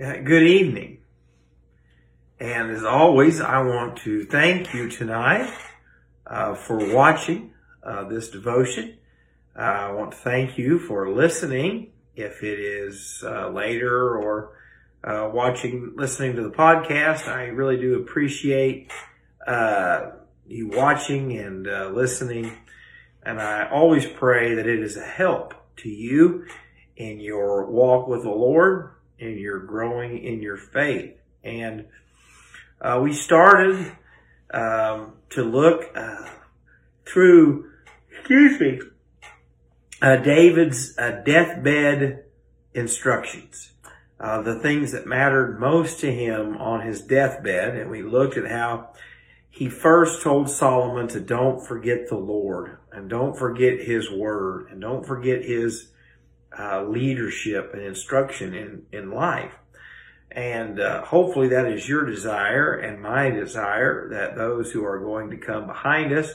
Good evening. And as always, I want to thank you tonight uh, for watching uh, this devotion. Uh, I want to thank you for listening, if it is uh, later or uh, watching, listening to the podcast. I really do appreciate uh, you watching and listening. And I always pray that it is a help to you in your walk with the Lord and you're growing in your faith. And uh, we started um, to look uh, through, excuse me, uh, David's uh, deathbed instructions, uh, the things that mattered most to him on his deathbed, and we looked at how he first told Solomon to don't forget the Lord and don't forget his word and don't forget his uh, leadership and instruction in, in life. And uh, hopefully that is your desire and my desire that those who are going to come behind us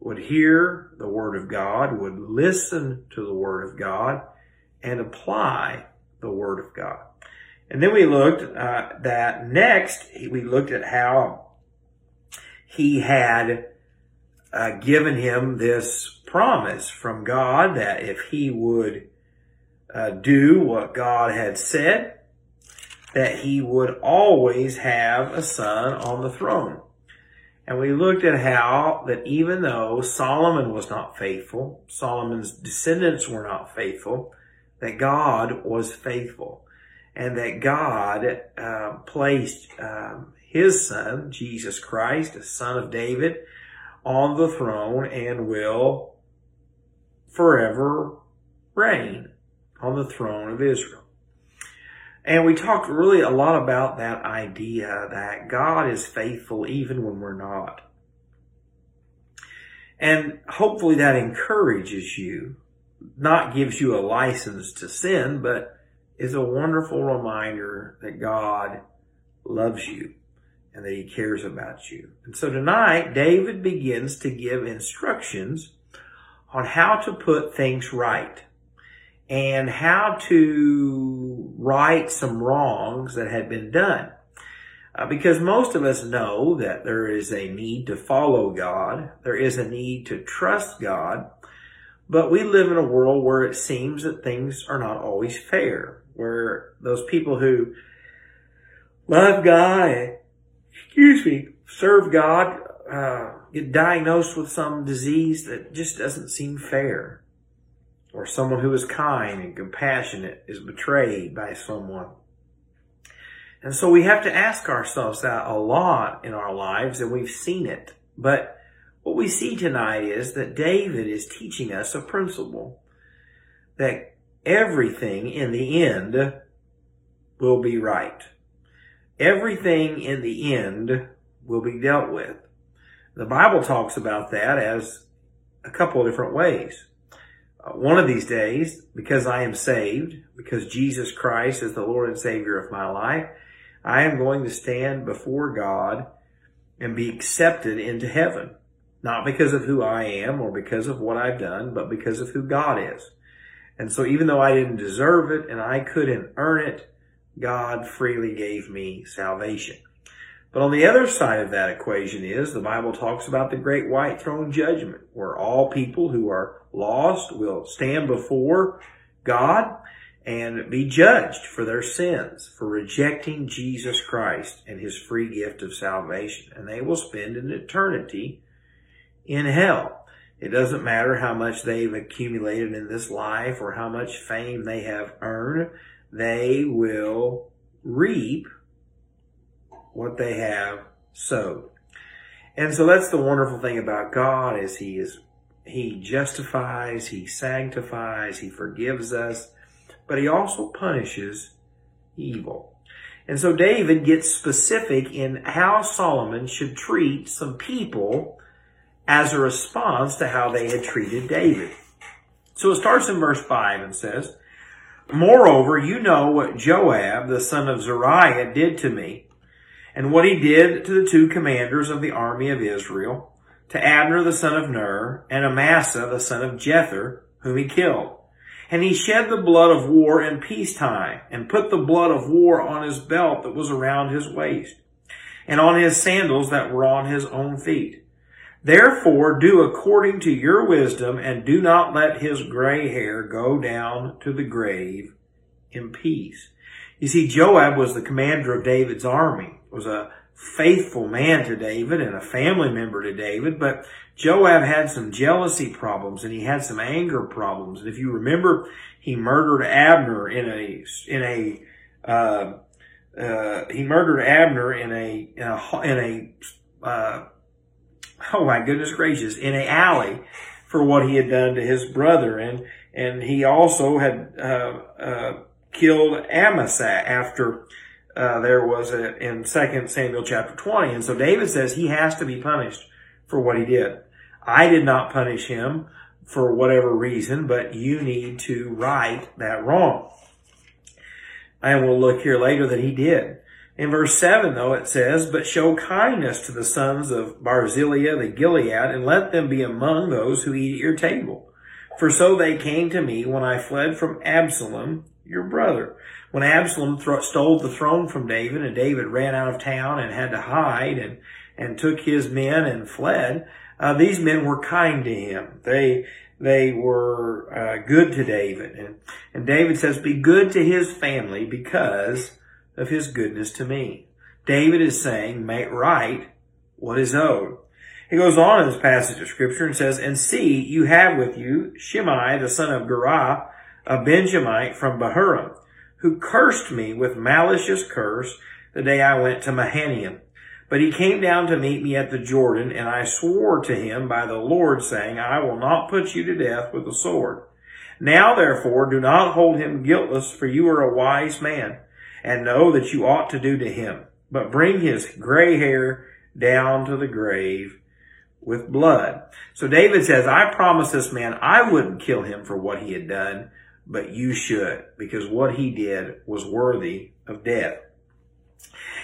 would hear the Word of God, would listen to the Word of God, and apply the Word of God. And then we looked uh, that next, we looked at how he had uh, given him this promise from God that if he would uh, do what God had said, that he would always have a son on the throne. And we looked at how that even though Solomon was not faithful, Solomon's descendants were not faithful, that God was faithful. And that God uh, placed um, his son, Jesus Christ, the son of David, on the throne and will forever reign on the throne of Israel. And we talked really a lot about that idea that God is faithful even when we're not. And hopefully that encourages you, not gives you a license to sin, but is a wonderful reminder that God loves you and that he cares about you. And so tonight, David begins to give instructions on how to put things right and how to right some wrongs that had been done. Uh, because most of us know that there is a need to follow God, there is a need to trust God, but we live in a world where it seems that things are not always fair, where those people who love God, excuse me, serve God, uh, get diagnosed with some disease that just doesn't seem fair or someone who is kind and compassionate is betrayed by someone. And so we have to ask ourselves that a lot in our lives, and we've seen it. But what we see tonight is that David is teaching us a principle that everything in the end will be right. Everything in the end will be dealt with. The Bible talks about that as a couple of different ways. Uh, one of these days, because I am saved, because Jesus Christ is the Lord and Savior of my life, I am going to stand before God and be accepted into heaven. Not because of who I am or because of what I've done, but because of who God is. And so even though I didn't deserve it and I couldn't earn it, God freely gave me salvation. But on the other side of that equation is the Bible talks about the great white throne judgment where all people who are lost will stand before God and be judged for their sins, for rejecting Jesus Christ and his free gift of salvation. And they will spend an eternity in hell. It doesn't matter how much they've accumulated in this life or how much fame they have earned. They will reap what they have sowed. And so that's the wonderful thing about God is he is he justifies, he sanctifies, he forgives us, but he also punishes evil. And so David gets specific in how Solomon should treat some people as a response to how they had treated David. So it starts in verse 5 and says, Moreover, you know what Joab, the son of Zeruiah, did to me and what he did to the two commanders of the army of Israel, to Abner the son of Ner, and Amasa the son of Jether, whom he killed. And he shed the blood of war in peacetime and put the blood of war on his belt that was around his waist and on his sandals that were on his own feet. Therefore do according to your wisdom and do not let his gray hair go down to the grave in peace. You see, Joab was the commander of David's army, was a faithful man to David and a family member to David, but Joab had some jealousy problems and he had some anger problems. And if you remember, he murdered Abner in a, in a, uh, uh, he murdered Abner in a, in a, in a, uh, oh my goodness gracious, in a alley for what he had done to his brother. And, and he also had, uh, uh, killed Amasa after, uh, there was a, in 2 Samuel chapter 20. And so David says he has to be punished for what he did. I did not punish him for whatever reason, but you need to right that wrong. And we'll look here later that he did. In verse 7 though it says, But show kindness to the sons of Barzillai the Gilead, and let them be among those who eat at your table. For so they came to me when I fled from Absalom, your brother. When Absalom stole the throne from David, and David ran out of town and had to hide, and, and took his men and fled, uh, these men were kind to him. They, they were uh, good to David. And, and David says, be good to his family because of his goodness to me. David is saying, make right what is owed. He goes on in this passage of scripture and says, and see, you have with you Shimei, the son of Gera, a Benjamite from Bahurim, who cursed me with malicious curse the day I went to Mahanaim. But he came down to meet me at the Jordan, and I swore to him by the Lord, saying, I will not put you to death with the sword. Now therefore do not hold him guiltless, for you are a wise man and know that you ought to do to him. But bring his gray hair down to the grave with blood. So David says, I promised this man I wouldn't kill him for what he had done, but you should, because what he did was worthy of death.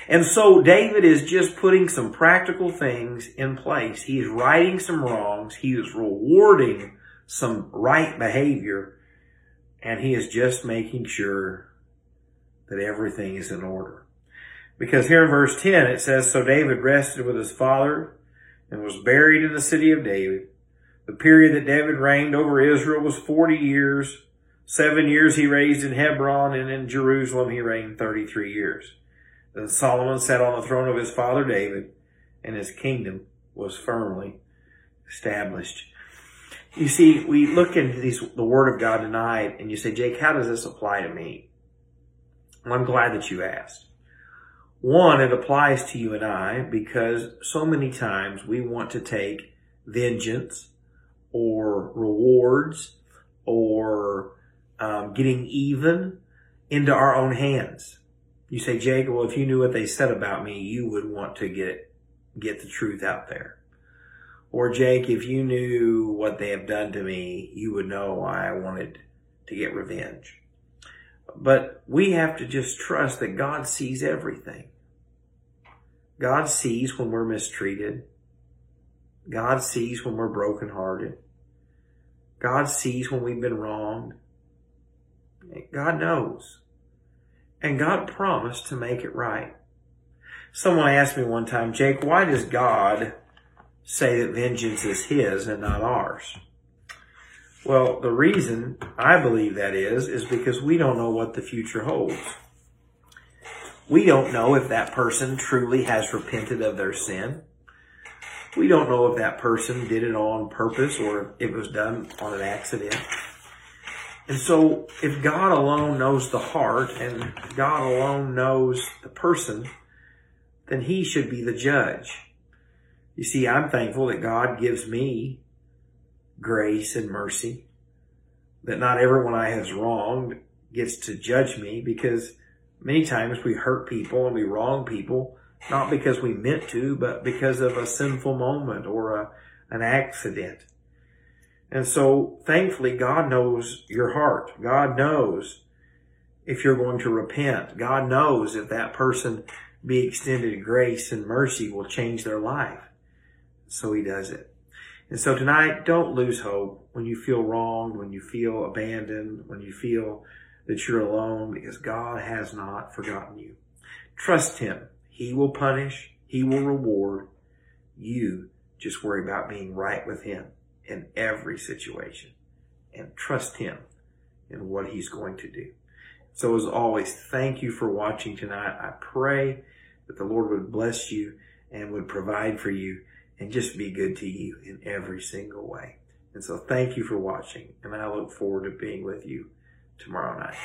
And so David is just putting some practical things in place. He is righting some wrongs. He is rewarding some right behavior. And he is just making sure that everything is in order. Because here in verse 10 it says, So David rested with his father and was buried in the city of David. The period that David reigned over Israel was 40 years. Seven years he reigned in Hebron and in Jerusalem he reigned 33 years. Then Solomon sat on the throne of his father David and his kingdom was firmly established. You see, we look into these, the word of God tonight and you say, Jake, how does this apply to me? Well, I'm glad that you asked. One, it applies to you and I because so many times we want to take vengeance or rewards or getting even into our own hands. You say, Jake, well, if you knew what they said about me, you would want to get get the truth out there. Or Jake, if you knew what they have done to me, you would know why I wanted to get revenge. But we have to just trust that God sees everything. God sees when we're mistreated. God sees when we're brokenhearted. God sees when we've been wronged. God knows. And God promised to make it right. Someone asked me one time, Jake, why does God say that vengeance is His and not ours? Well, the reason I believe that is, is because we don't know what the future holds. We don't know if that person truly has repented of their sin. We don't know if that person did it on purpose or if it was done on an accident. And so if God alone knows the heart and God alone knows the person, then he should be the judge. You see, I'm thankful that God gives me grace and mercy. That not everyone I have wronged gets to judge me because many times we hurt people and we wrong people, not because we meant to, but because of a sinful moment or a, an accident. And so thankfully God knows your heart. God knows if you're going to repent. God knows if that person be extended grace and mercy will change their life. So he does it. And so tonight, don't lose hope. when you feel wronged, when you feel abandoned, when you feel that you're alone because God has not forgotten you. Trust Him. He will punish. He will reward. You just worry about being right with Him in every situation and trust Him in what He's going to do. So as always, thank you for watching tonight. I pray that the Lord would bless you and would provide for you and just be good to you in every single way. And so thank you for watching and I look forward to being with you tomorrow night.